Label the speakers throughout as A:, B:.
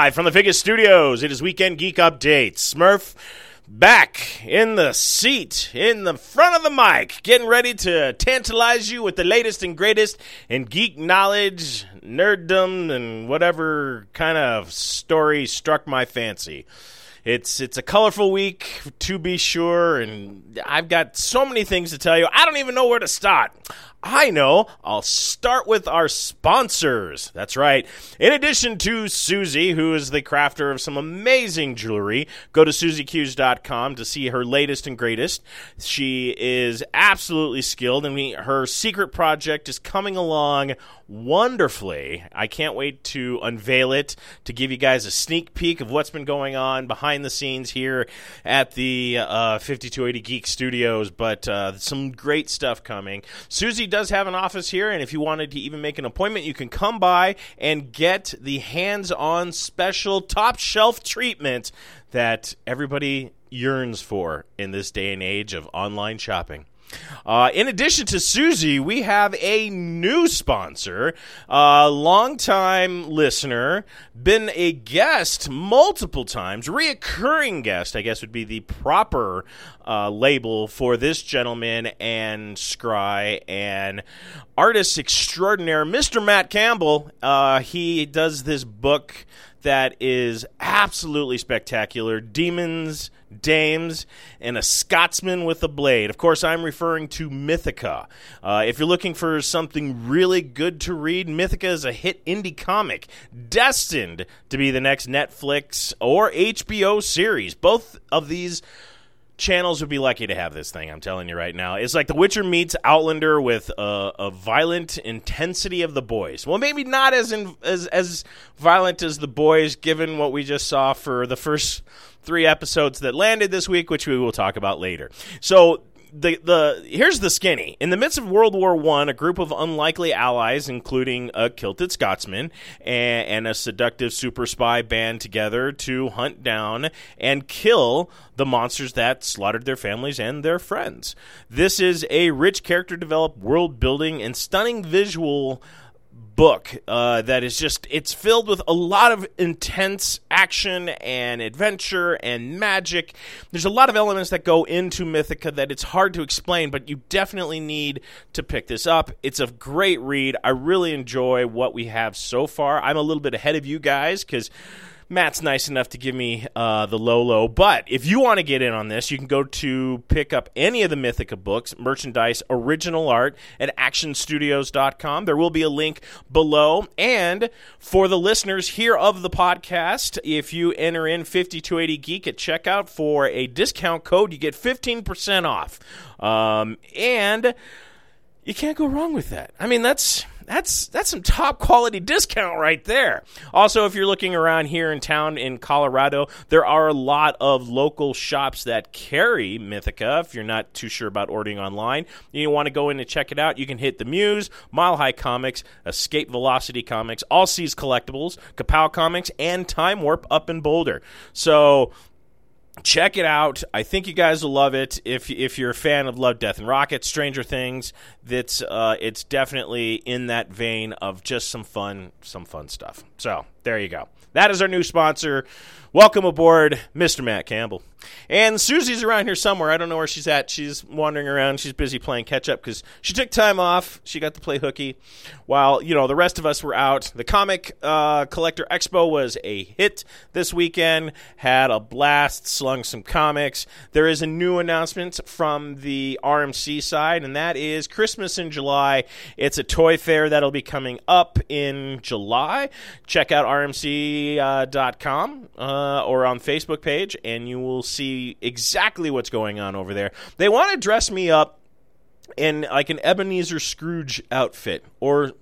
A: Live from the Vegas studios, it is Weekend Geek Update. Smurf back in the seat, in the front of the mic, getting ready to tantalize you with the latest and greatest in geek knowledge, nerddom, and whatever kind of story struck my fancy. It's it's a colorful week to be sure, and I've got so many things to tell you. I don't even know where to start. I know. I'll start with our sponsors. That's right. In addition to Susie, who is the crafter of some amazing jewelry, go to SusieQs.com to see her latest and greatest. She is absolutely skilled, and her secret project is coming along wonderfully. I can't wait to unveil it to give you guys a sneak peek of what's been going on behind the scenes here at the uh, 5280 Geek Studios. But uh, some great stuff coming. Susie does have an office here, and if you wanted to even make an appointment, you can come by and get the hands on special top shelf treatment that everybody yearns for in this day and age of online shopping. Uh, in addition to Susie, we have a new sponsor, a longtime listener, been a guest multiple times, reoccurring guest, I guess would be the proper uh, label for this gentleman and scry and artist extraordinaire, Mr. Matt Campbell. Uh, he does this book that is absolutely spectacular Demons, Dames, and a Scotsman with a Blade. Of course, I'm referring to Mythica. Uh, if you're looking for something really good to read, Mythica is a hit indie comic destined to be the next Netflix or HBO series. Both of these channels would be lucky to have this thing. I'm telling you right now. It's like The Witcher meets Outlander with a, a violent intensity of the boys. Well, maybe not as in, as as violent as the boys, given what we just saw for the first three episodes that landed this week, which we will talk about later. So the the here's the skinny. In the midst of World War One, a group of unlikely allies, including a kilted Scotsman and, and, a seductive super spy, band together to hunt down and kill the monsters that slaughtered their families and their friends. This is a rich character developed world building and stunning visual book uh, that is just it's filled with a lot of intense action and adventure and magic. There's a lot of elements that go into mythica that it's hard to explain but you definitely need to pick this up. It's a great read. I really enjoy what we have so far. I'm a little bit ahead of you guys because Matt's nice enough to give me uh, the low low. But if you want to get in on this, you can go to pick up any of the Mythica books, merchandise, original art at actionstudios.com. There will be a link below. And for the listeners here of the podcast, if you enter in 5280 Geek at checkout for a discount code, you get 15% off. Um, and you can't go wrong with that. I mean, that's that's that's some top quality discount right there. Also, if you're looking around here in town in Colorado, there are a lot of local shops that carry Mythica. If you're not too sure about ordering online, you want to go in and check it out. You can hit the Muse, Mile High Comics, Escape Velocity Comics, All C's Collectibles, Kapow Comics, and Time Warp up in Boulder. So check it out. I think you guys will love it. If if you're a fan of Love, Death, and Rockets, Stranger Things, that's uh, it's definitely in that vein of just some fun, some fun stuff. So there you go. That is our new sponsor. Welcome aboard, Mr. Matt Campbell. And Susie's around here somewhere. I don't know where she's at. She's wandering around. She's busy playing catch up because she took time off. She got to play hooky while, you know, the rest of us were out. The Comic uh, Collector Expo was a hit this weekend. Had a blast, slung some comics. There is a new announcement from the RMC side, and that is Christmas in July. It's a toy fair that'll be coming up in July. Check out rmc.com. Uh, uh, or on Facebook page, and you will see exactly what's going on over there. They want to dress me up in like an Ebenezer Scrooge outfit or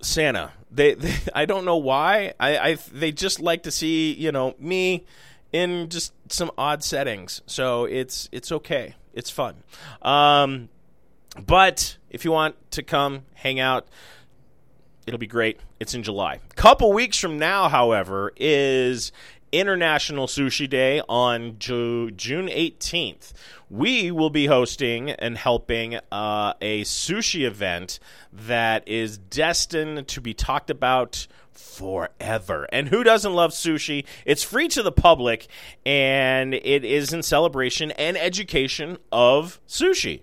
A: Santa. They, they I don't know why. I, I they just like to see you know me in just some odd settings. So it's it's okay. It's fun. Um, but if you want to come hang out, it'll be great. It's in July. A couple weeks from now, however, is International Sushi Day on Ju- June 18th. We will be hosting and helping uh, a sushi event that is destined to be talked about forever. And who doesn't love sushi? It's free to the public, and it is in celebration and education of sushi.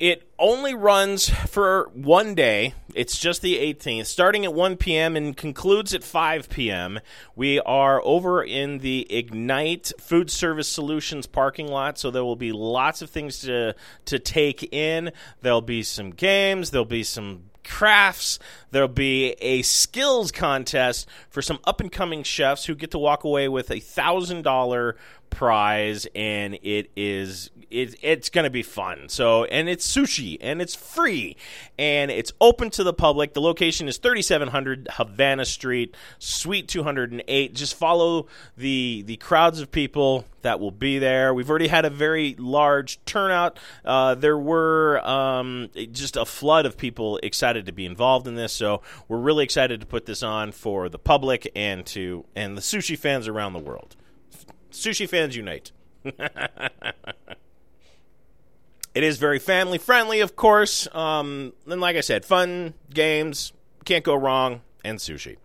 A: It only runs for one day. It's just the 18th, starting at 1 p.m. and concludes at 5 p.m. We are over in the Ignite Food Service Solutions parking lot, so there will be lots of things to to take in. There'll be some games, there'll be some crafts. There'll be a skills contest for some up and coming chefs who get to walk away with a thousand dollar prize, and it is it, it's going to be fun. So, and it's sushi, and it's free, and it's open to the public. The location is 3700 Havana Street, Suite 208. Just follow the the crowds of people that will be there. We've already had a very large turnout. Uh, there were um, just a flood of people excited to be involved in this. So we're really excited to put this on for the public and to and the sushi fans around the world. Sushi fans unite. it is very family friendly, of course. Um, and like I said, fun games can't go wrong, and sushi.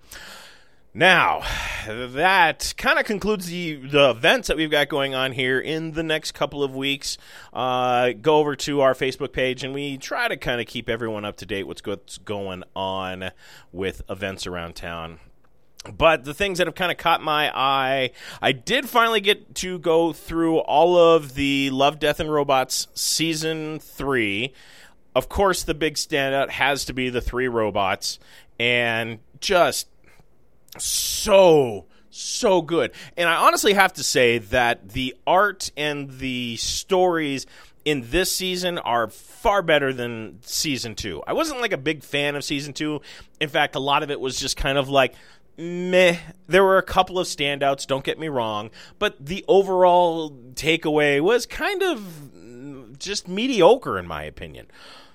A: Now, that kind of concludes the, the events that we've got going on here in the next couple of weeks. Uh, go over to our Facebook page, and we try to kind of keep everyone up to date what's, what's going on with events around town. But the things that have kind of caught my eye, I did finally get to go through all of the Love, Death, and Robots season three. Of course, the big standout has to be the three robots, and just so so good. And I honestly have to say that the art and the stories in this season are far better than season 2. I wasn't like a big fan of season 2. In fact, a lot of it was just kind of like meh. There were a couple of standouts, don't get me wrong, but the overall takeaway was kind of just mediocre in my opinion.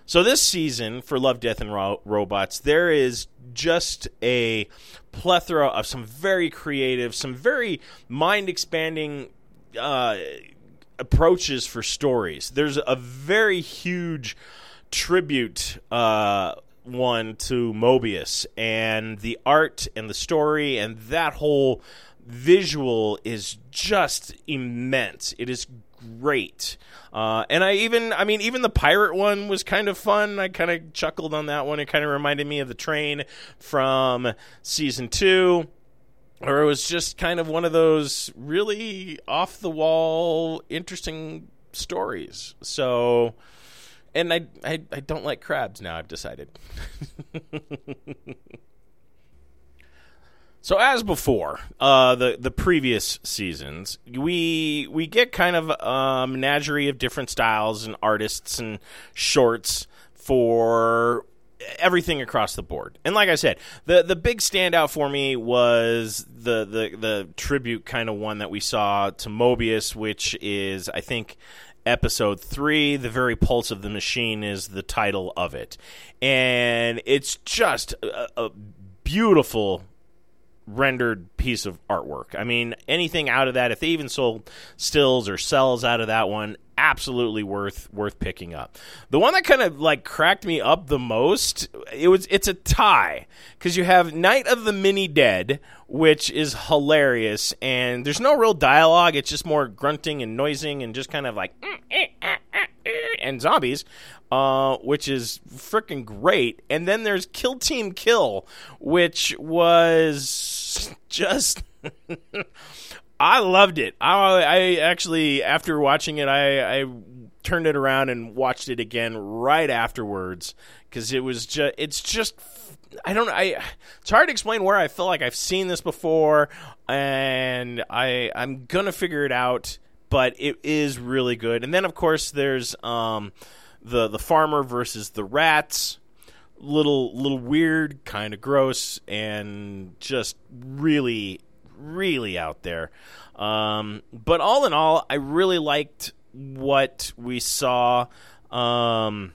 A: So this season for Love, Death, and Ro- Robots, there is just a plethora of some very creative, some very mind expanding uh, approaches for stories. There's a very huge tribute uh, one to Moebius, and the art and the story and that whole visual is just immense. It is great. Uh, and I even, I mean, even the pirate one was kind of fun. I kind of chuckled on that one. It kind of reminded me of the train from season two, or it was just kind of one of those really off the wall, interesting stories. So, and I, I, I don't like crabs now. I've decided. So as before, uh, the the previous seasons, we we get kind of a menagerie of different styles and artists and shorts for everything across the board. And like I said, the the big standout for me was the the the tribute kind of one that we saw to Moebius, which is I think episode three. The very pulse of the machine is the title of it, and it's just a, a beautiful rendered piece of artwork. I mean, anything out of that, if they even sold stills or cells out of that one, absolutely worth worth picking up. The one that kind of like cracked me up the most, it was it's a tie because you have Night of the Mini Dead, which is hilarious, and there's no real dialogue. It's just more grunting and noising and just kind of like and zombies, uh, which is freaking great. And then there's Kill Team Kill, which was just. I loved it. I, I, actually, after watching it, I, I turned it around and watched it again right afterwards because it was just. It's just. I don't. I. It's hard to explain where I feel like I've seen this before, and I. I'm gonna figure it out, but it is really good. And then, of course, there's um, the the farmer versus the rats little little weird, kind of gross, and just really really out there. Um, but all in all, I really liked what we saw. Um,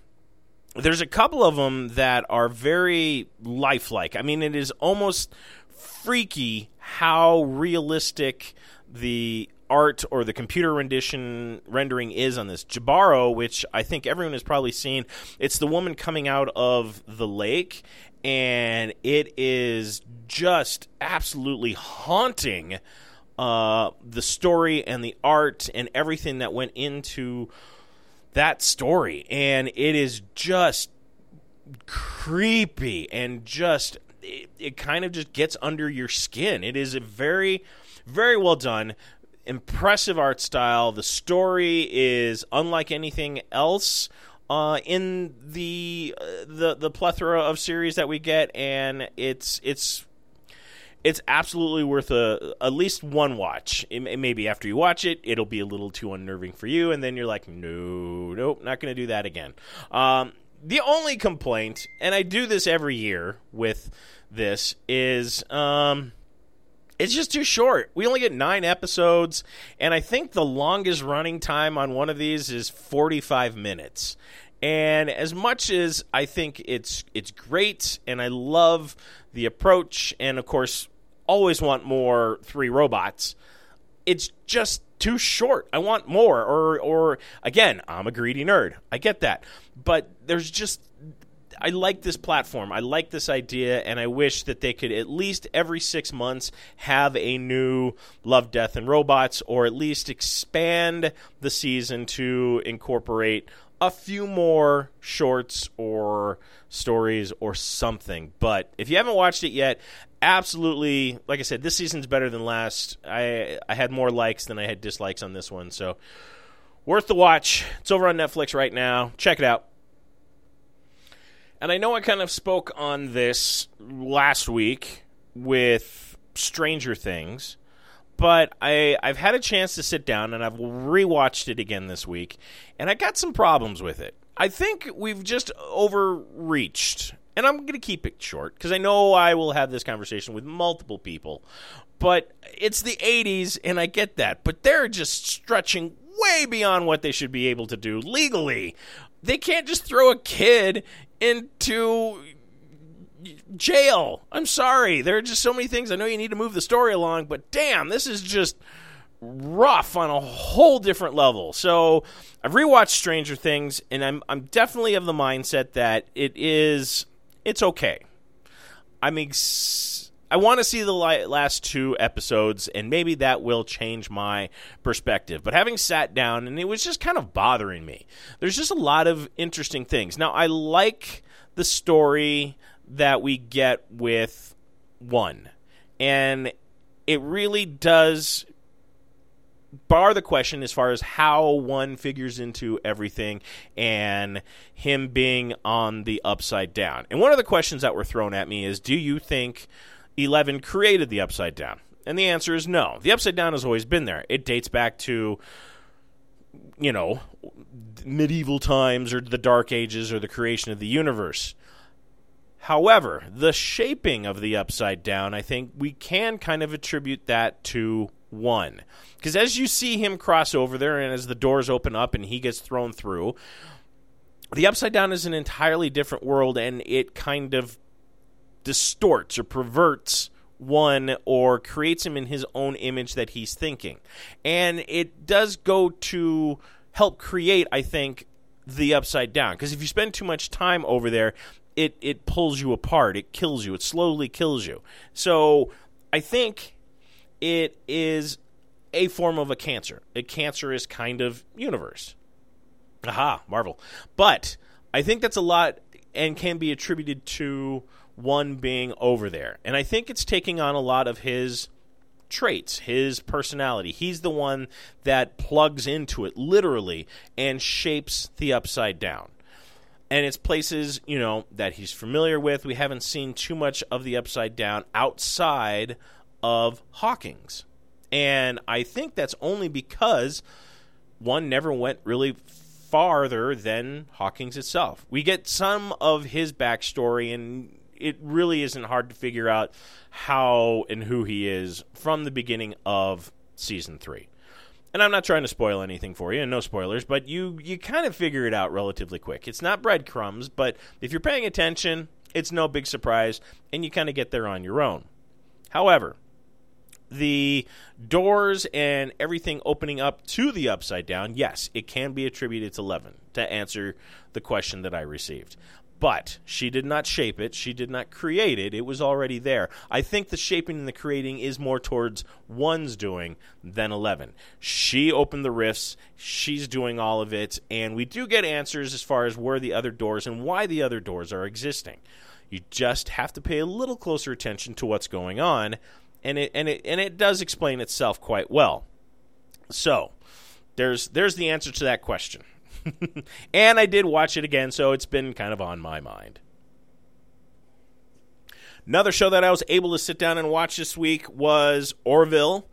A: there's a couple of them that are very lifelike. I mean, it is almost freaky how realistic the art or the computer rendition rendering is on this Jibaro, which I think everyone has probably seen. It's the woman coming out of the lake, and it is just absolutely haunting. Uh, the story and the art and everything that went into that story, and it is just creepy and just it, it kind of just gets under your skin. It is a very very well done impressive art style. The story is unlike anything else uh, in the uh, the the plethora of series that we get, and it's it's it's absolutely worth a at least one watch. It, it maybe after you watch it, it'll be a little too unnerving for you, and then you're like, no, nope, not going to do that again. Um, the only complaint, and I do this every year with this, is um, it's just too short. We only get nine episodes, and I think the longest running time on one of these is 45 minutes. And as much as I think it's it's great, and I love the approach, and of course, always want more three robots. It's just too short. I want more. Or or again, I'm a greedy nerd. I get that, but there's just I like this platform. I like this idea, and I wish that they could at least every six months have a new Love, Death, and Robots, or at least expand the season to incorporate a few more shorts or stories or something. But if you haven't watched it yet, absolutely, like I said, this season's better than last. I I had more likes than I had dislikes on this one, so worth the watch. It's over on Netflix right now. Check it out. And I know I kind of spoke on this last week with Stranger Things, but I, I've had a chance to sit down and I've rewatched it again this week, and I got some problems with it. I think we've just overreached, and I'm going to keep it short because I know I will have this conversation with multiple people. But it's the 80s, and I get that, but they're just stretching way beyond what they should be able to do legally. They can't just throw a kid into jail. I'm sorry. There are just so many things. I know you need to move the story along, but damn, this is just rough on a whole different level. So I've rewatched Stranger Things, and I'm I'm definitely of the mindset that it is it's okay. I mean, I want to see the last two episodes, and maybe that will change my perspective. But having sat down, and it was just kind of bothering me. There's just a lot of interesting things. Now, I like the story that we get with one, and it really does bar the question as far as how one figures into everything and him being on the upside down. And one of the questions that were thrown at me is do you think 11 created the upside down? And the answer is no. The upside down has always been there. It dates back to you know, medieval times or the dark ages or the creation of the universe. However, the shaping of the upside down, I think we can kind of attribute that to one. Because as you see him cross over there and as the doors open up and he gets thrown through, the upside down is an entirely different world and it kind of distorts or perverts one or creates him in his own image that he's thinking. And it does go to help create, I think, the upside down. Because if you spend too much time over there, it, it pulls you apart. It kills you. It slowly kills you. So I think it is a form of a cancer, a cancerous kind of universe. Aha, Marvel. But I think that's a lot and can be attributed to one being over there. And I think it's taking on a lot of his traits, his personality. He's the one that plugs into it literally and shapes the upside down. And it's places, you know, that he's familiar with. We haven't seen too much of the upside down outside of Hawkins. And I think that's only because one never went really farther than Hawkins itself. We get some of his backstory, and it really isn't hard to figure out how and who he is from the beginning of season three. And I'm not trying to spoil anything for you, and no spoilers, but you you kind of figure it out relatively quick. It's not breadcrumbs, but if you're paying attention, it's no big surprise, and you kind of get there on your own. However, the doors and everything opening up to the upside down, yes, it can be attributed to Eleven to answer the question that I received. But she did not shape it. She did not create it. It was already there. I think the shaping and the creating is more towards one's doing than 11. She opened the rifts. She's doing all of it. And we do get answers as far as where the other doors and why the other doors are existing. You just have to pay a little closer attention to what's going on and it and it and it does explain itself quite well. So, there's there's the answer to that question. and I did watch it again, so it's been kind of on my mind. Another show that I was able to sit down and watch this week was Orville.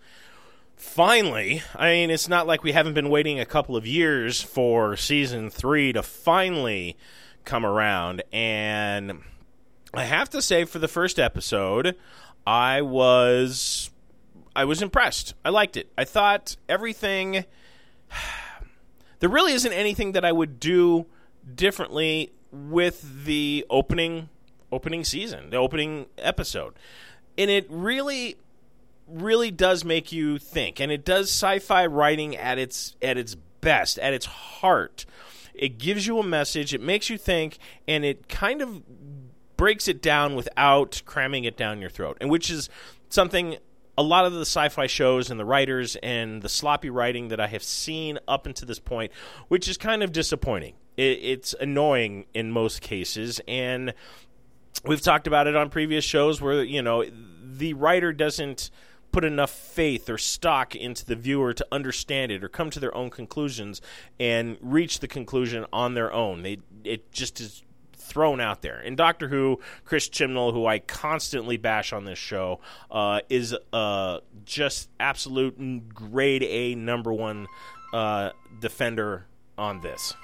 A: Finally, I mean, it's not like we haven't been waiting a couple of years for season three to finally come around. And I have to say, for the first episode, I was I was impressed. I liked it. I thought everything there really isn't anything that I would do differently with the opening opening season, the opening episode. And it really really does make you think and it does sci-fi writing at its at its best, at its heart. It gives you a message, it makes you think and it kind of breaks it down without cramming it down your throat, and which is something a lot of the sci-fi shows and the writers and the sloppy writing that I have seen up until this point, which is kind of disappointing. It, it's annoying in most cases, and we've talked about it on previous shows where you know the writer doesn't put enough faith or stock into the viewer to understand it or come to their own conclusions and reach the conclusion on their own. They it just is thrown out there. In Doctor Who, Chris Chibnall, who I constantly bash on this show, uh, is uh, just absolute grade A number one uh, defender on this.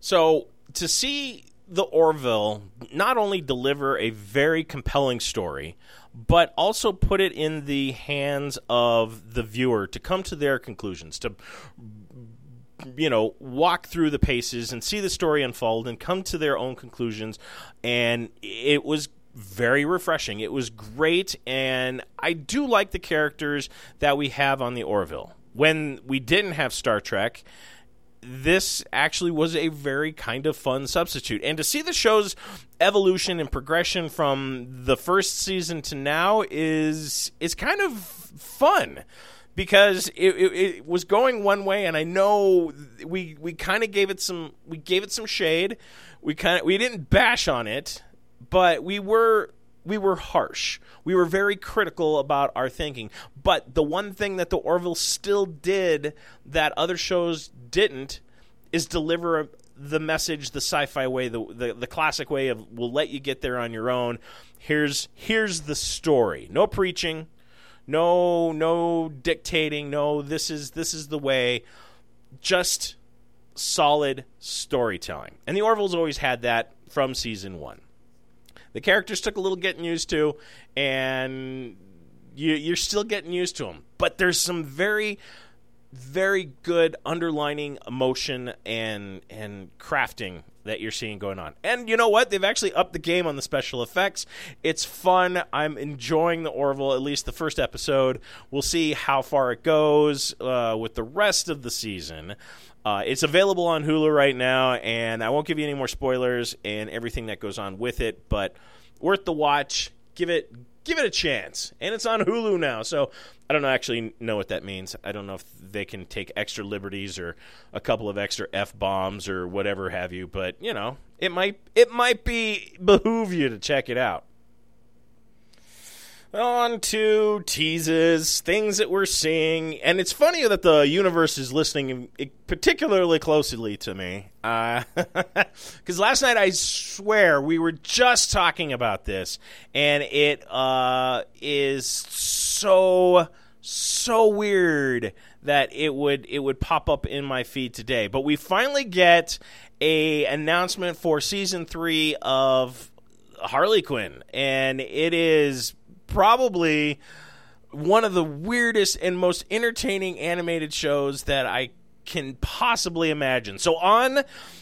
A: So to see the Orville not only deliver a very compelling story, but also put it in the hands of the viewer to come to their conclusions, to you know, walk through the paces and see the story unfold and come to their own conclusions. And it was very refreshing. It was great, and I do like the characters that we have on the Orville. When we didn't have Star Trek, this actually was a very kind of fun substitute. And to see the show's evolution and progression from the first season to now is is kind of fun because it, it, it, was going one way, and I know we we kind of gave it some we gave it some shade. We kind of we didn't bash on it, but we were we were harsh. We were very critical about our thinking. But the one thing that the Orville still did that other shows didn't is deliver the message the sci-fi way, the, the the classic way of we'll let you get there on your own. Here's here's the story. No preaching no no dictating no this is this is the way. Just solid storytelling. And the orville's always had that from season one. The characters took a little getting used to and you, you're still getting used to them but there's some very very good underlining emotion and and crafting that you're seeing going on. And you know what? They've actually upped the game on the special effects. It's fun. I'm enjoying the Orville, at least the first episode. We'll see how far it goes uh, with the rest of the season. Uh, it's available on Hulu right now, and I won't give you any more spoilers and everything that goes on with it, but worth the watch. Give it give it a chance. And it's on Hulu now, so I don't actually know what that means. I don't know if they can take extra liberties or a couple of extra f bombs or whatever have you. But you know, it might it might be behoove you to check it out. On to teases, things that we're seeing, and it's funny that the universe is listening particularly closely to me. Because uh, last night, I swear, we were just talking about this, and it uh, is so so weird that it would it would pop up in my feed today. But we finally get a announcement for season three of Harley Quinn, and it is probably one of the weirdest and most entertaining animated shows that I can possibly imagine. So on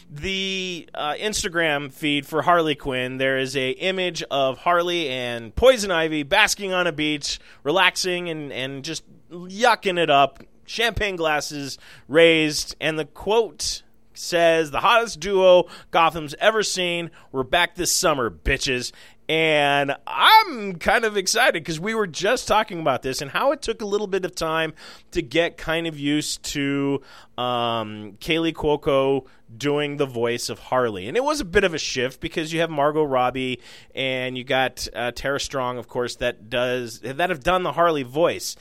A: the uh, Instagram feed for Harley Quinn, there is a image of Harley and Poison Ivy basking on a beach, relaxing and and just yucking it up. Champagne glasses raised, and the quote says, "The hottest duo Gotham's ever seen. We're back this summer, bitches." And I'm kind of excited because we were just talking about this and how it took a little bit of time to get kind of used to um, Kaley Cuoco doing the voice of Harley. And it was a bit of a shift because you have Margot Robbie and you got uh, Tara Strong, of course, that does that have done the Harley voice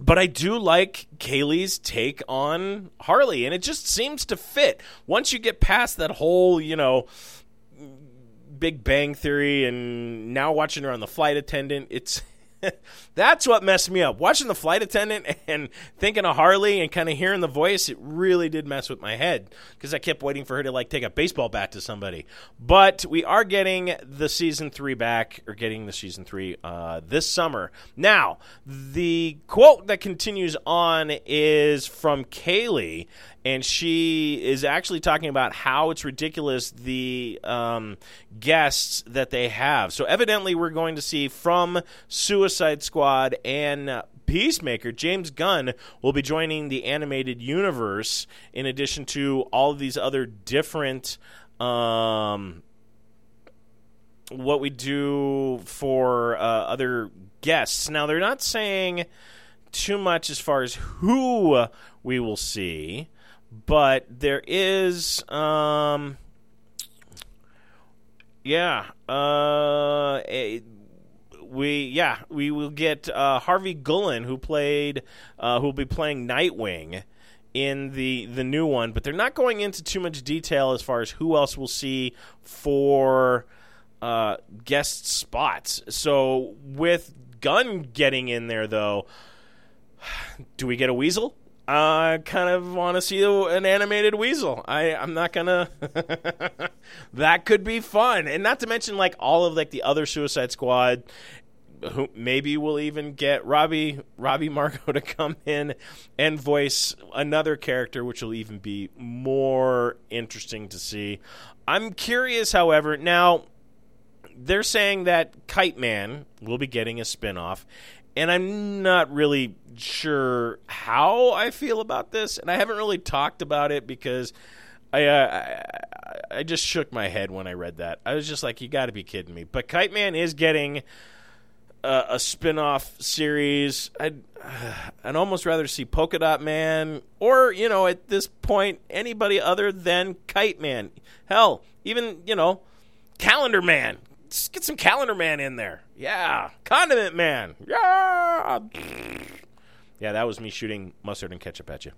A: but I do like Kaley's take on Harley, and it just seems to fit. Once you get past that whole, you know, Big Bang Theory, and now watching her on the flight attendant, it's that's what messed me up. Watching the flight attendant and thinking of Harley and kind of hearing the voice, it really did mess with my head because I kept waiting for her to like take a baseball bat to somebody. But we are getting the season three back, or getting the season three uh, this summer. Now, the quote that continues on is from Kaley, and she is actually talking about how it's ridiculous the um, guests that they have. So evidently, we're going to see from Suicide Squad and Peacemaker, James Gunn will be joining the animated universe in addition to all of these other different. Um, what we do for uh, other guests. Now, they're not saying too much as far as who we will see but there is um yeah uh we yeah we will get uh, Harvey Guillén who played uh, who will be playing Nightwing in the the new one. But they're not going into too much detail as far as who else we'll see for uh, guest spots. So with Gunn getting in there though do we get a weasel I kind of want to see an animated weasel. I I'm not gonna. that could be fun, and not to mention like all of like the other Suicide Squad. Who maybe we'll even get Robbie Robbie Margot to come in and voice another character, which will even be more interesting to see. I'm curious, however, now they're saying that Kite Man will be getting a spinoff, and I'm not really sure how I feel about this, and I haven't really talked about it because I uh, I, I, just shook my head when I read that. I was just like, "You got to be kidding me!" But Kite Man is getting a, a spin-off series. I'd I'd almost rather see Polka Dot Man, or you know, at this point, anybody other than Kite Man. Hell, even you know, Calendar Man Let's get some Calendar Man in there. Yeah. Condiment Man. Yeah. Yeah, that was me shooting mustard and ketchup at you.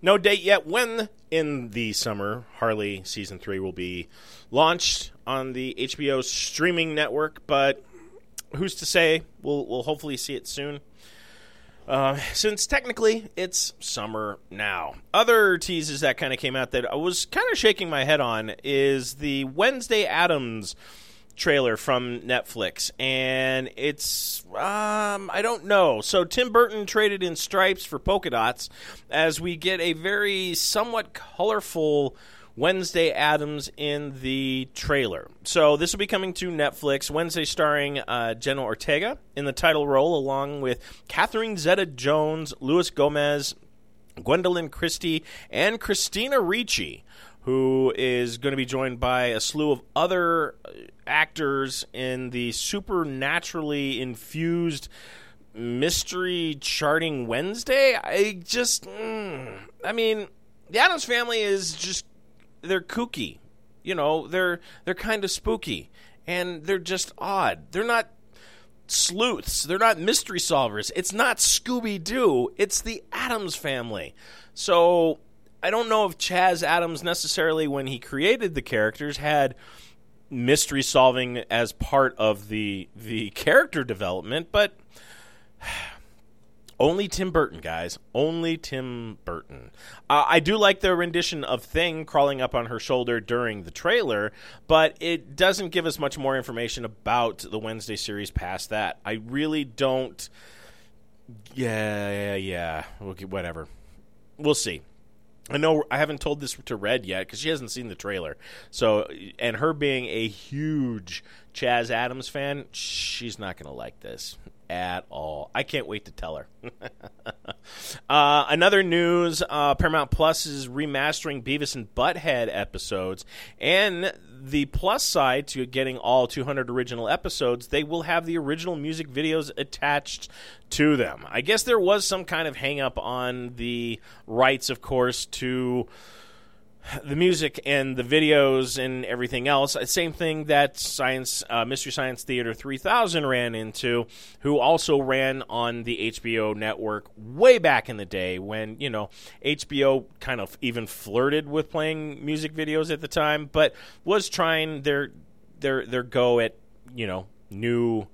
A: No date yet when in the summer Harley season 3 will be launched on the HBO streaming network, but who's to say? We'll we'll hopefully see it soon. Uh, since technically it's summer now. Other teases that kind of came out that I was kind of shaking my head on is the Wednesday Addams trailer from Netflix, and it's um, I don't know. So Tim Burton traded in stripes for polka dots as we get a very somewhat colorful Wednesday Addams in the trailer. So this will be coming to Netflix Wednesday, starring uh, Jenna Ortega in the title role, along with Catherine Zeta-Jones, Luis Gomez, Gwendoline Christie, and Christina Ricci who is going to be joined by a slew of other uh, actors in the supernaturally infused mystery charting Wednesday. I just, mm, I mean, the Addams family is just they're kooky. You know, they're they're kind of spooky and they're just odd. They're not sleuths. They're not mystery solvers. It's not Scooby Doo. It's the Addams family. So I don't know if Chas Addams necessarily, when he created the characters, had mystery solving as part of the the character development, but Only Tim Burton, guys. Only Tim Burton. Uh, I do like the rendition of Thing crawling up on her shoulder during the trailer, but it doesn't give us much more information about the Wednesday series past that. I really don't. Yeah, yeah, yeah. Whatever. We'll see. I know I haven't told this to Red yet because she hasn't seen the trailer. So, and her being a huge Chas Addams fan, she's not going to like this at all. I can't wait to tell her. uh, another news uh, Paramount Plus is remastering Beavis and Butthead episodes. And the plus side to getting all 200 original episodes, they will have the original music videos attached to them. I guess there was some kind of hang up on the rights, of course, to the music and the videos and everything else. Same thing that Science uh, Mystery Science Theater 3000 ran into, who also ran on the HBO network way back in the day when you know HBO kind of even flirted with playing music videos at the time, but was trying their their their go at you know new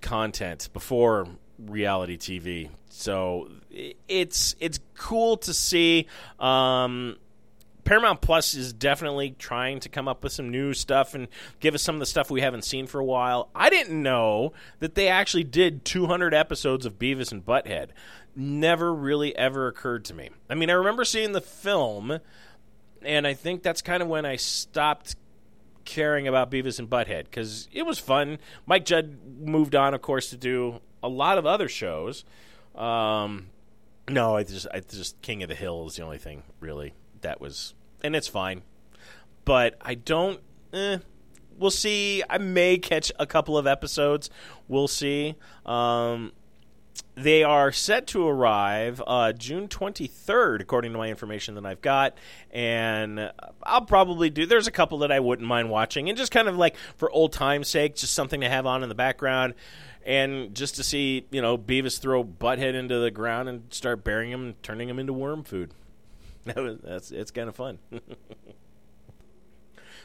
A: content before reality TV. So it's it's cool to see. Um, Paramount Plus is definitely trying to come up with some new stuff and give us some of the stuff we haven't seen for a while. I didn't know that they actually did 200 episodes of Beavis and Butthead. Never really ever occurred to me. I mean, I remember seeing the film, and I think that's kind of when I stopped caring about Beavis and Butthead because it was fun. Mike Judge moved on, of course, to do a lot of other shows. Um, no, I just, I just King of the Hill is the only thing really that was, and it's fine. But I don't. Eh, we'll see. I may catch a couple of episodes. We'll see. Um, they are set to arrive uh, June 23rd, according to my information that I've got. And I'll probably do, there's a couple that I wouldn't mind watching. And just kind of like for old time's sake, just something to have on in the background. And just to see, you know, Beavis throw Butthead into the ground and start burying him and turning him into worm food. That's it's kind of fun.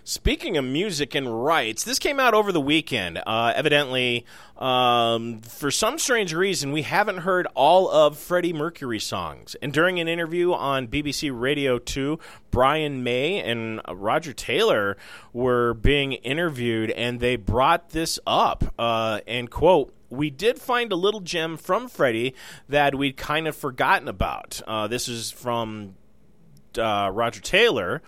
A: Speaking of music and rights, this came out over the weekend. Uh, evidently, um, for some strange reason, we haven't heard all of Freddie Mercury songs. And during an interview on BBC Radio 2, Brian May and Roger Taylor were being interviewed, and they brought this up. Uh, and, quote, we did find a little gem from Freddie that we'd kind of forgotten about. Uh, this is from uh, Roger Taylor.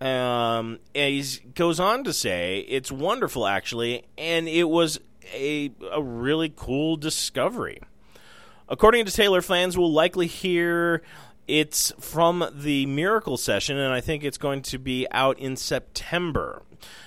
A: Um, he goes on to say it's wonderful, actually, and it was a, a really cool discovery. According to Taylor, fans will likely hear it's from the Miracle session, and I think it's going to be out in September.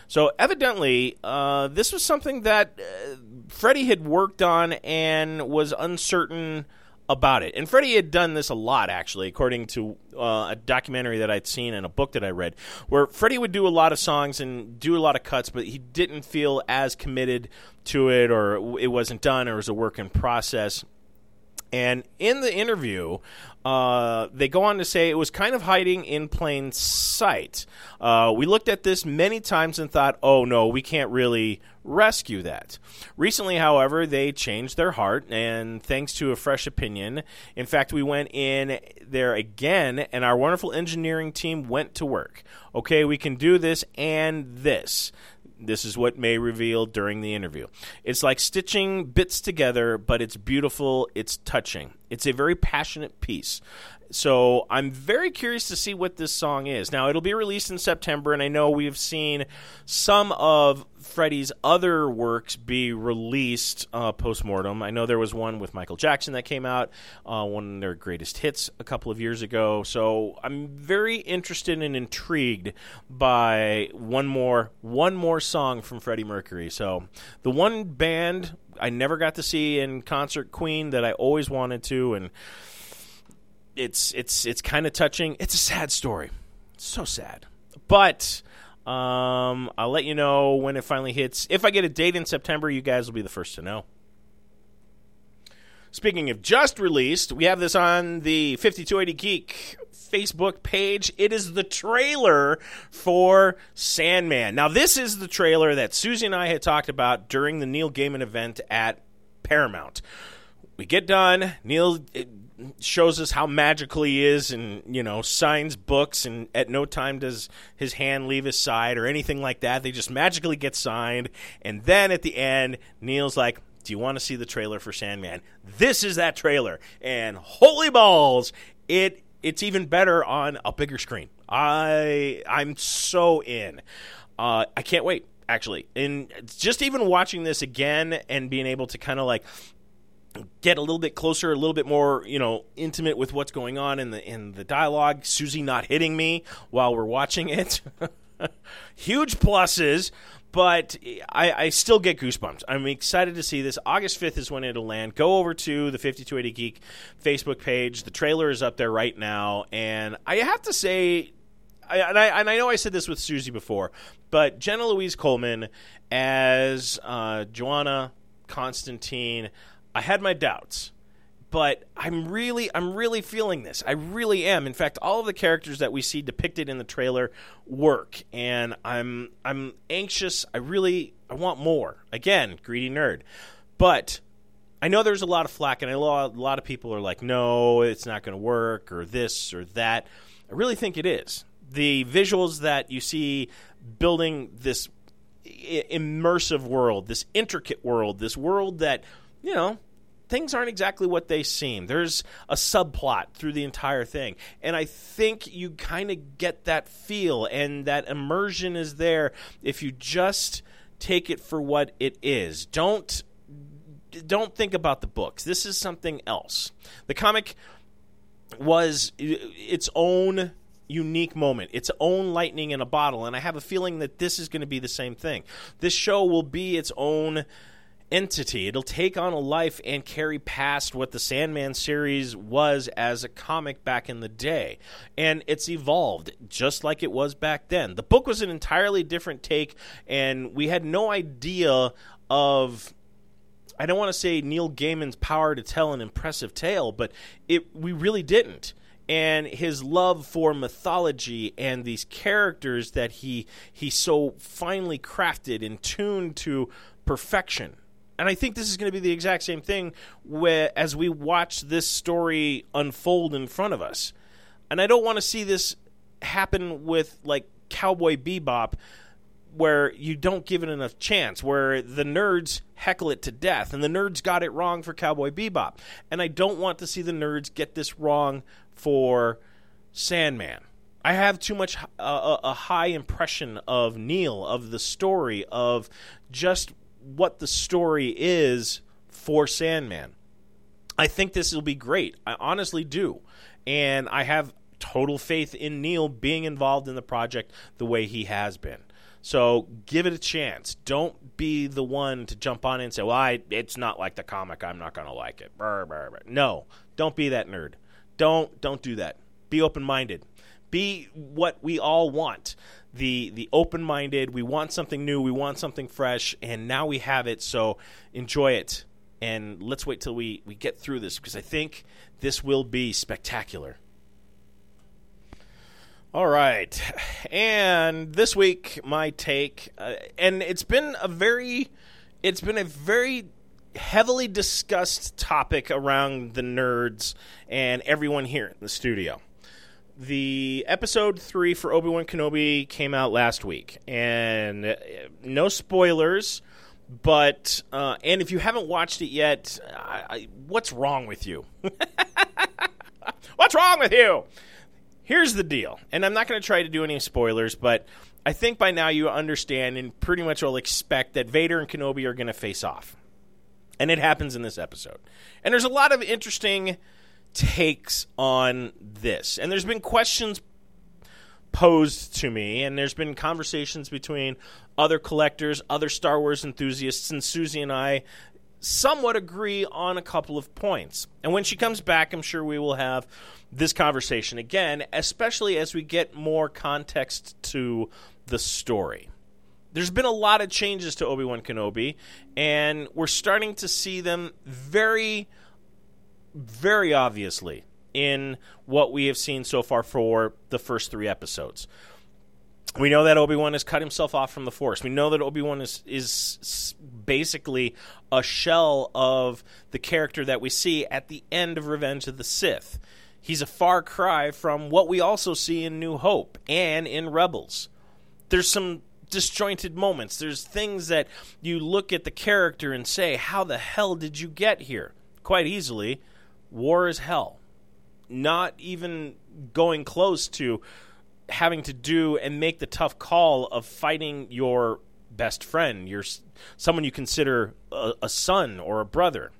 A: So, evidently, uh, this was something that uh, Freddie had worked on and was uncertain about it. And Freddie had done this a lot, actually, according to uh, a documentary that I'd seen and a book that I read, where Freddie would do a lot of songs and do a lot of cuts, but he didn't feel as committed to it, or it wasn't done, or it was a work in process. And in the interview, uh, they go on to say it was kind of hiding in plain sight. Uh, we looked at this many times and thought, oh no, we can't really rescue that. Recently, however, they changed their heart, and thanks to a fresh opinion, in fact, we went in there again, and our wonderful engineering team went to work. Okay, we can do this and this. This is what May revealed during the interview. It's like stitching bits together, but it's beautiful, it's touching. It's a very passionate piece. So I'm very curious to see what this song is. Now, it'll be released in September, and I know we've seen some of Freddie's other works be released uh, post mortem. I know there was one with Michael Jackson that came out, uh, one of their greatest hits a couple of years ago. So I'm very interested and intrigued by one more one more song from Freddie Mercury. So the one band I never got to see in concert, Queen, that I always wanted to, and it's it's it's kind of touching. It's a sad story. It's so sad. But um, I'll let you know when it finally hits. If I get a date in September, you guys will be the first to know. Speaking of just released, we have this on the 5280 Geek Facebook page. It is the trailer for Sandman. Now, this is the trailer that Susie and I had talked about during the Neil Gaiman event at Paramount we get done. Neil shows us how magical he is and, you know, signs books, and at no time does his hand leave his side or anything like that. They just magically get signed. And then at the end, Neil's like, do you want to see the trailer for Sandman? This is that trailer. And holy balls, it it's even better on a bigger screen. I I'm so in. Uh, I can't wait actually. And just even watching this again and being able to kind of like get a little bit closer, a little bit more, you know, intimate with what's going on in the in the dialogue. Susie not hitting me while we're watching it. Huge pluses, but I, I, still get goosebumps. I'm excited to see this. August 5th is when it'll land. Go over to the 5280 Geek Facebook page. The trailer is up there right now, and I have to say, I, and, I, and I know I said this with Susie before, but Jenna Louise Coleman as uh, Johanna Constantine, I had my doubts but I'm really I'm really feeling this. I really am. In fact, all of the characters that we see depicted in the trailer work and I'm I'm anxious. I really I want more. Again, greedy nerd. But I know there's a lot of flack and I know a lot of people are like, "No, it's not going to work," or this or that. I really think it is. The visuals that you see building this immersive world, this intricate world, this world that, you know, things aren't exactly what they seem. There's a subplot through the entire thing. And I think you kind of get that feel and that immersion is there if you just take it for what it is. Don't don't think about the books. This is something else. The comic was its own unique moment, its own lightning in a bottle, and I have a feeling that this is going to be the same thing. This show will be its own entity. It'll take on a life and carry past what the Sandman series was as a comic back in the day. And it's evolved just like it was back then. The book was an entirely different take, and we had no idea of. I don't want to say Neil Gaiman's power to tell an impressive tale, but it we really didn't and his love for mythology and these characters that he he so finely crafted and tuned to perfection and I think this is going to be the exact same thing where, as we watch this story unfold in front of us. And I don't want to see this happen with like Cowboy Bebop where you don't give it enough chance, where the nerds heckle it to death, and the nerds got it wrong for Cowboy Bebop. And I don't want to see the nerds get this wrong for Sandman. I have too much uh, a high impression of Neil, of the story, of just what the story is for Sandman. I think this will be great. I honestly do. And I have total faith in Neil being involved in the project the way he has been. So give it a chance. Don't be the one to jump on and say, "Well, I, it's not like the comic. I'm not going to like it." Burr, burr, burr. No, don't be that nerd. Don't don't do that. Be open minded. Be what we all want the the open minded. We want something new. We want something fresh, and now we have it. So enjoy it, and let's wait till we we get through this because I think this will be spectacular. All right, and this week my take, uh, and it's been a very, it's been a very heavily discussed topic around the nerds and everyone here in the studio the episode three for Obi Wan Kenobi came out last week, and uh, no spoilers. But uh, and if you haven't watched it yet, I, I, what's wrong with you? what's wrong with you? Here's the deal, and I'm not going to try to do any spoilers, but I think by now you understand and pretty much will expect that Vader and Kenobi are going to face off, and it happens in this episode. And there's a lot of interesting takes on this. And there's been questions posed to me, and there's been conversations between other collectors, other Star Wars enthusiasts, and Susie and I somewhat agree on a couple of points. And when she comes back, I'm sure we will have this conversation again, especially as we get more context to the story. There's been a lot of changes to Obi Wan Kenobi, and we're starting to see them very very obviously in what we have seen so far for the first three episodes. We know that Obi Wan has cut himself off from the Force. We know that Obi Wan is is basically a shell of the character that we see at the end of Revenge of the Sith. He's a far cry from what we also see in New Hope and in Rebels. There's some disjointed moments. There's things that you look at the character and say, "How the hell did you get here?" Quite easily, war is hell. Not even going close to having to do and make the tough call of fighting your best friend, your someone you consider a, a son or a brother.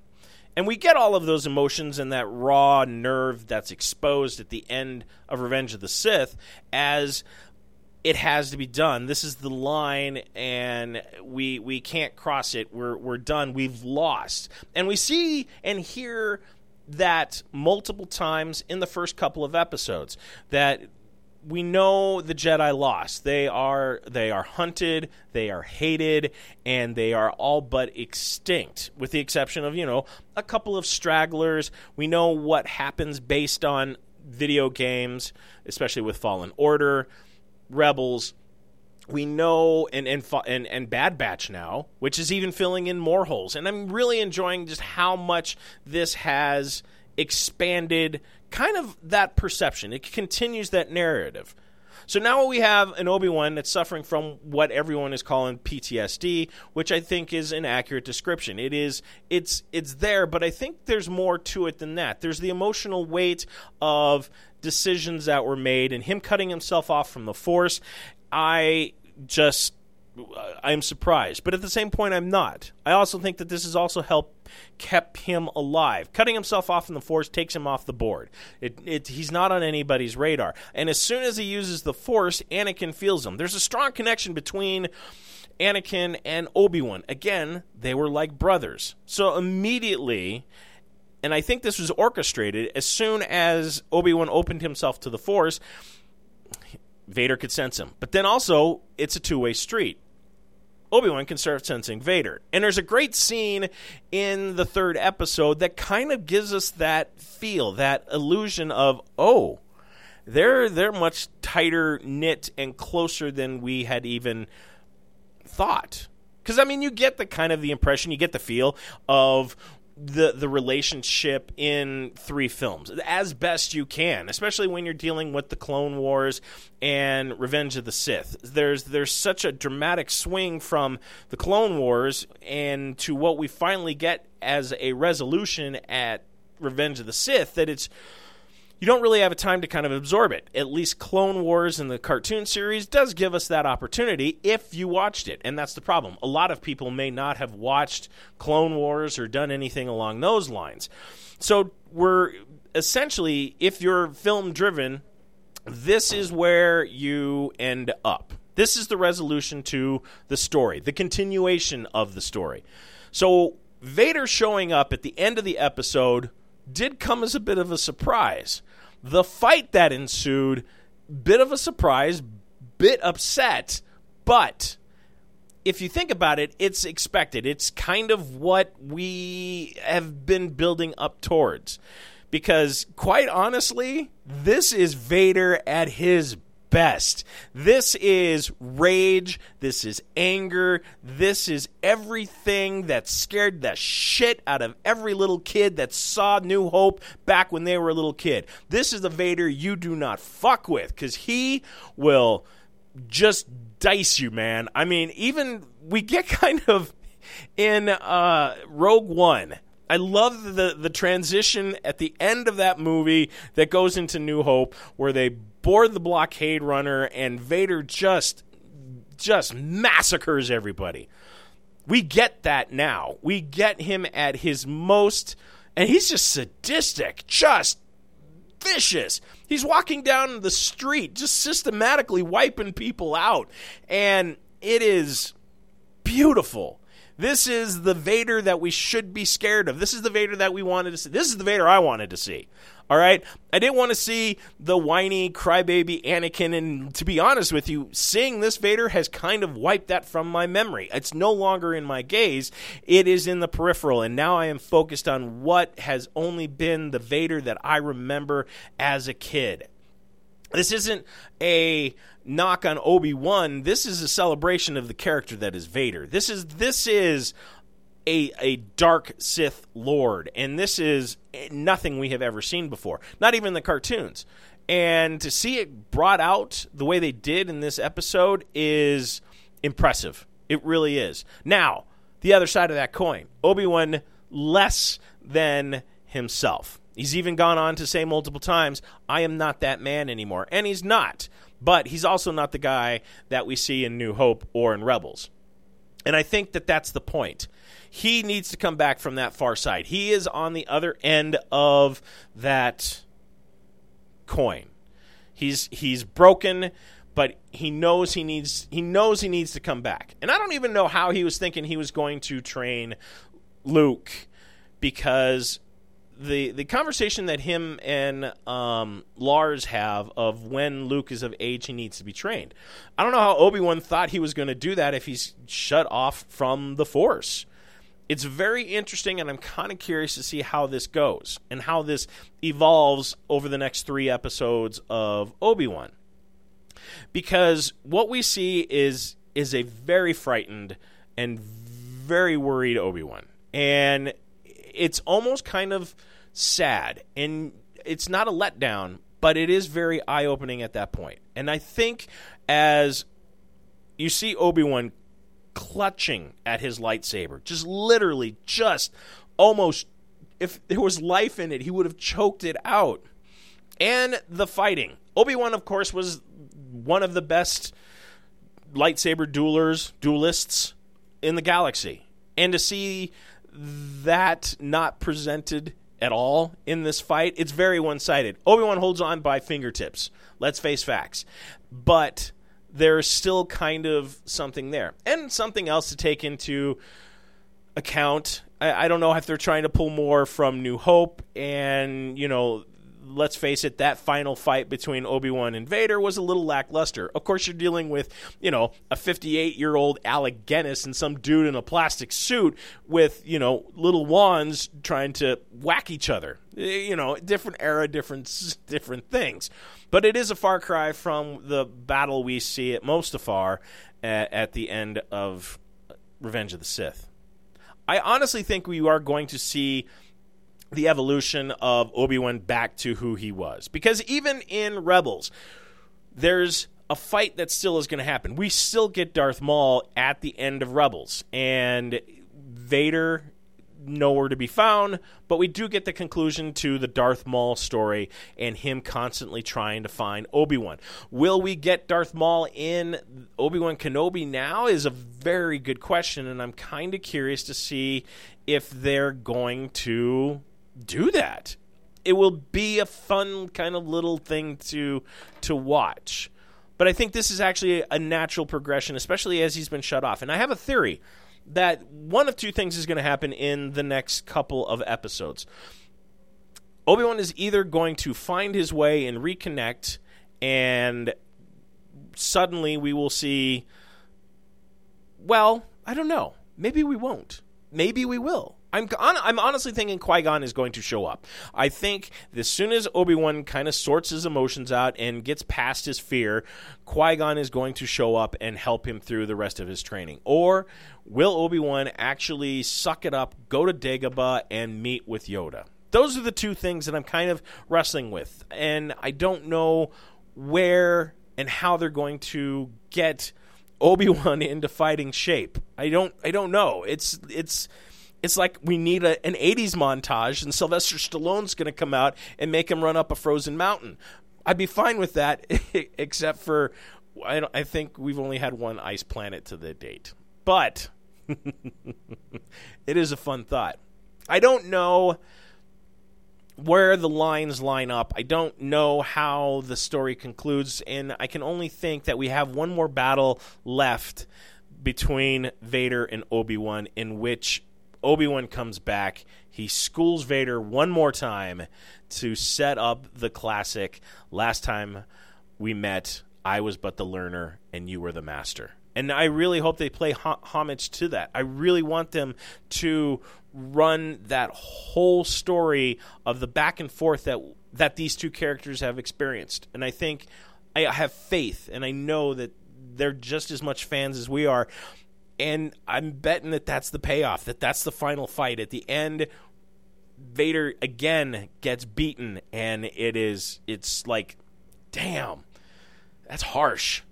A: And we get all of those emotions and that raw nerve that's exposed at the end of Revenge of the Sith as it has to be done. This is the line, and we we can't cross it. We're we're done. We've lost, and we see and hear that multiple times in the first couple of episodes. That we know the Jedi lost. They are they are hunted, they are hated, and they are all but extinct, with the exception of you know a couple of stragglers. We know what happens based on video games, especially with Fallen Order, Rebels. We know and and and, and Bad Batch now, which is even filling in more holes, and I'm really enjoying just how much this has expanded kind of that perception. It continues that narrative. So now we have an Obi Wan that's suffering from what everyone is calling PTSD, which I think is an accurate description. It is it's it's there, but I think there's more to it than that. There's the emotional weight of decisions that were made and him cutting himself off from the Force. I just uh, I'm surprised, but at the same point, I'm not. I also think that this has also helped kept him alive. Cutting himself off in the Force takes him off the board. It, it, he's not on anybody's radar. And as soon as he uses the Force, Anakin feels him. There's a strong connection between Anakin and Obi Wan. Again, they were like brothers. So immediately, and I think this was orchestrated, as soon as Obi Wan opened himself to the Force, Vader could sense him. But then also, it's a two way street. Obi Wan can start sensing Vader. And there's a great scene in the third episode that kind of gives us that feel, that illusion of, oh, they're they're much tighter knit and closer than we had even thought. Because I mean, you get the kind of the impression, you get the feel of the the relationship in three films as best you can, especially when you're dealing with the Clone Wars and Revenge of the Sith. There's there's such a dramatic swing from the Clone Wars and to what we finally get as a resolution at Revenge of the Sith that it's you don't really have a time to kind of absorb it. At least Clone Wars and the cartoon series does give us that opportunity if you watched it. And that's the problem. A lot of people may not have watched Clone Wars or done anything along those lines. So we're essentially, if you're film driven, this is where you end up. This is the resolution to the story, the continuation of the story. So Vader showing up at the end of the episode did come as a bit of a surprise. The fight that ensued, bit of a surprise, bit upset, but if you think about it, it's expected. It's kind of what we have been building up towards. Because, quite honestly, this is Vader at his best. This is rage. This is anger. This is everything that scared the shit out of every little kid that saw New Hope back when they were a little kid. This is the Vader you do not fuck with because he will just dice you, man. I mean, even we get kind of in uh, Rogue One. I love the the transition at the end of that movie that goes into New Hope where they board the blockade runner, and Vader just just massacres everybody. We get that now. We get him at his most, and he's just sadistic, just vicious. He's walking down the street, just systematically wiping people out, and it is beautiful. This is the Vader that we should be scared of. This is the Vader that we wanted to see. This is the Vader I wanted to see. All right. I didn't want to see the whiny crybaby Anakin. And to be honest with you, seeing this Vader has kind of wiped that from my memory. It's no longer in my gaze, it is in the peripheral. And now I am focused on what has only been the Vader that I remember as a kid. This isn't a knock on Obi Wan. This is a celebration of the character that is Vader. This is this is a a dark Sith Lord, and this is nothing we have ever seen before. Not even the cartoons. And to see it brought out the way they did in this episode is impressive. It really is. Now, the other side of that coin, Obi Wan less than himself. He's even gone on to say multiple times, I am not that man anymore. And he's not. But he's also not the guy that we see in New Hope or in Rebels. And I think that that's the point. He needs to come back from that far side. He is on the other end of that coin. He's he's broken, but he knows he needs he knows he needs to come back. And I don't even know how he was thinking he was going to train Luke because the the conversation that him and um, Lars have of when Luke is of age he needs to be trained. I don't know how Obi Wan thought he was going to do that if he's shut off from the Force. It's very interesting, and I'm kind of curious to see how this goes and how this evolves over the next three episodes of Obi Wan. Because what we see is is a very frightened and very worried Obi Wan, and it's almost kind of sad and it's not a letdown, but it is very eye opening at that point. And I think as you see Obi Wan clutching at his lightsaber, just literally, just almost, if there was life in it, he would have choked it out. And the fighting. Obi Wan, of course, was one of the best lightsaber duelers, duelists in the galaxy. And to see that not presented at all in this fight. It's very one sided. Obi Wan holds on by fingertips. Let's face facts. But there's still kind of something there. And something else to take into account. I, I don't know if they're trying to pull more from New Hope and, you know, let's face it, that final fight between Obi Wan and Vader was a little lackluster. Of course, you're dealing with, you know, a 58 year old Alec Guinness and some dude in a plastic suit with, you know, little wands trying to whack each other. Eh, you know, different era, different different things. But it is a far cry from the battle we see at Mustafar at, at the end of Revenge of the Sith. I honestly think we are going to see the evolution of Obi-Wan back to who he was. Because even in Rebels, there's a fight that still is going to happen. We still get Darth Maul at the end of Rebels, and Vader nowhere to be found, but we do get the conclusion to the Darth Maul story and him constantly trying to find Obi-Wan. Will we get Darth Maul in Obi-Wan Kenobi now is a very good question and I'm kind of curious to see if they're going to do that. It will be a fun kind of little thing to to watch. But I think this is actually a natural progression, especially as he's been shut off. And I have a theory that one of two things is going to happen in the next couple of episodes. Obi Wan is either going to find his way and reconnect, and suddenly we will see. Well, I don't know. Maybe we won't. Maybe we will. I'm I'm honestly thinking Qui Gon is going to show up. I think as soon as Obi Wan kind of sorts his emotions out and gets past his fear, Qui Gon is going to show up and help him through the rest of his training. Or will Obi Wan actually suck it up, go to Dagobah, and meet with Yoda? Those are the two things that I'm kind of wrestling with, and I don't know where and how they're going to get Obi Wan into fighting shape. I don't I don't know. It's it's it's like we need a, an 80s montage and Sylvester Stallone's going to come out and make him run up a frozen mountain. I'd be fine with that, except for I, I think we've only had one ice planet to the date. But it is a fun thought. I don't know where the lines line up. I don't know how the story concludes, and I can only think that we have one more battle left between Vader and Obi Wan, in which Obi Wan comes back. He schools Vader one more time to set up the classic. Last time we met, I was but the learner, and you were the master. And I really hope they play homage to that. I really want them to run that whole story of the back and forth that that these two characters have experienced. And I think I have faith and I know that they're just as much fans as we are. And I'm betting that that's the payoff, that that's the final fight. At the end, Vader again gets beaten, and it is, it's like, damn, that's harsh.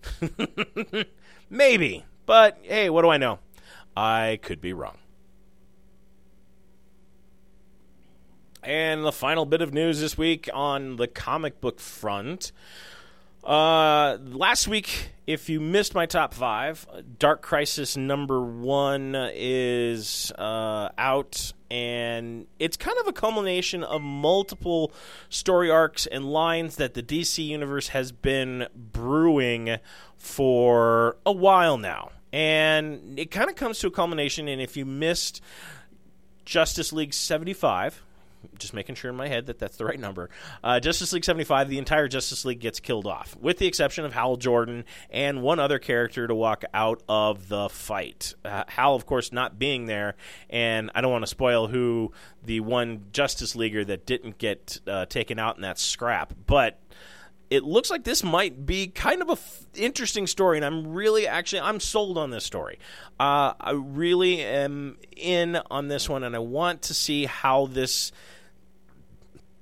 A: Maybe. But hey, what do I know? I could be wrong. And the final bit of news this week on the comic book front. Uh, last week, if you missed my top five, Dark Crisis number one is uh, out, and it's kind of a culmination of multiple story arcs and lines that the DC Universe has been brewing for a while now. And it kind of comes to a culmination, and if you missed Justice League 75, just making sure in my head that that's the right number. Uh, Justice League 75, the entire Justice League gets killed off, with the exception of Hal Jordan and one other character to walk out of the fight. Uh, Hal, of course, not being there, and I don't want to spoil who the one Justice Leaguer that didn't get uh, taken out in that scrap, but it looks like this might be kind of a f- interesting story, and I'm really actually I'm sold on this story. Uh, I really am in on this one, and I want to see how this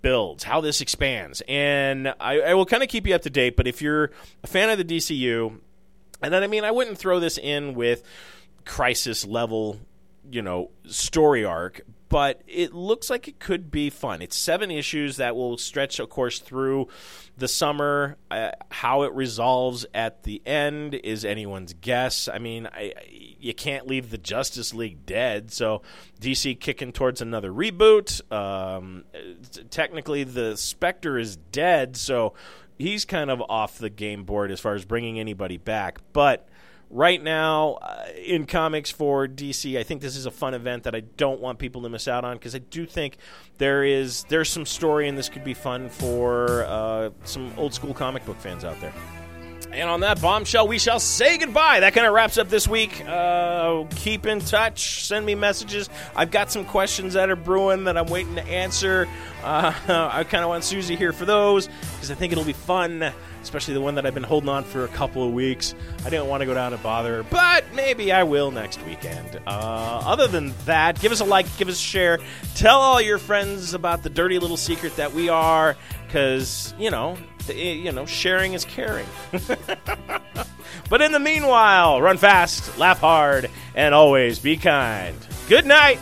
A: builds, how this expands, and I, I will kind of keep you up to date. But if you're a fan of the DCU, and then I mean I wouldn't throw this in with crisis level you know story arc but it looks like it could be fun. It's seven issues that will stretch, of course, through the summer. Uh, how it resolves at the end is anyone's guess. I mean, I, you can't leave the Justice League dead, so DC kicking towards another reboot. Um, technically, the Spectre is dead, so he's kind of off the game board as far as bringing anybody back, but right now uh, in comics for DC. I think this is a fun event that I don't want people to miss out on because I do think there is there's some story and this could be fun for uh, some old school comic book fans out there. And on that bombshell, we shall say goodbye. That kind of wraps up this week. Uh, keep in touch. Send me messages. I've got some questions that are brewing that I'm waiting to answer. Uh, I kind of want Susie here for those because I think it'll be fun especially the one that I've been holding on for a couple of weeks. I didn't want to go down and bother her, but maybe I will next weekend. Uh, other than that, give us a like, give us a share, tell all your friends about the dirty little secret that we are, because you know, the, you know, sharing is caring. but in the meanwhile, run fast, laugh hard, and always be kind. Good night.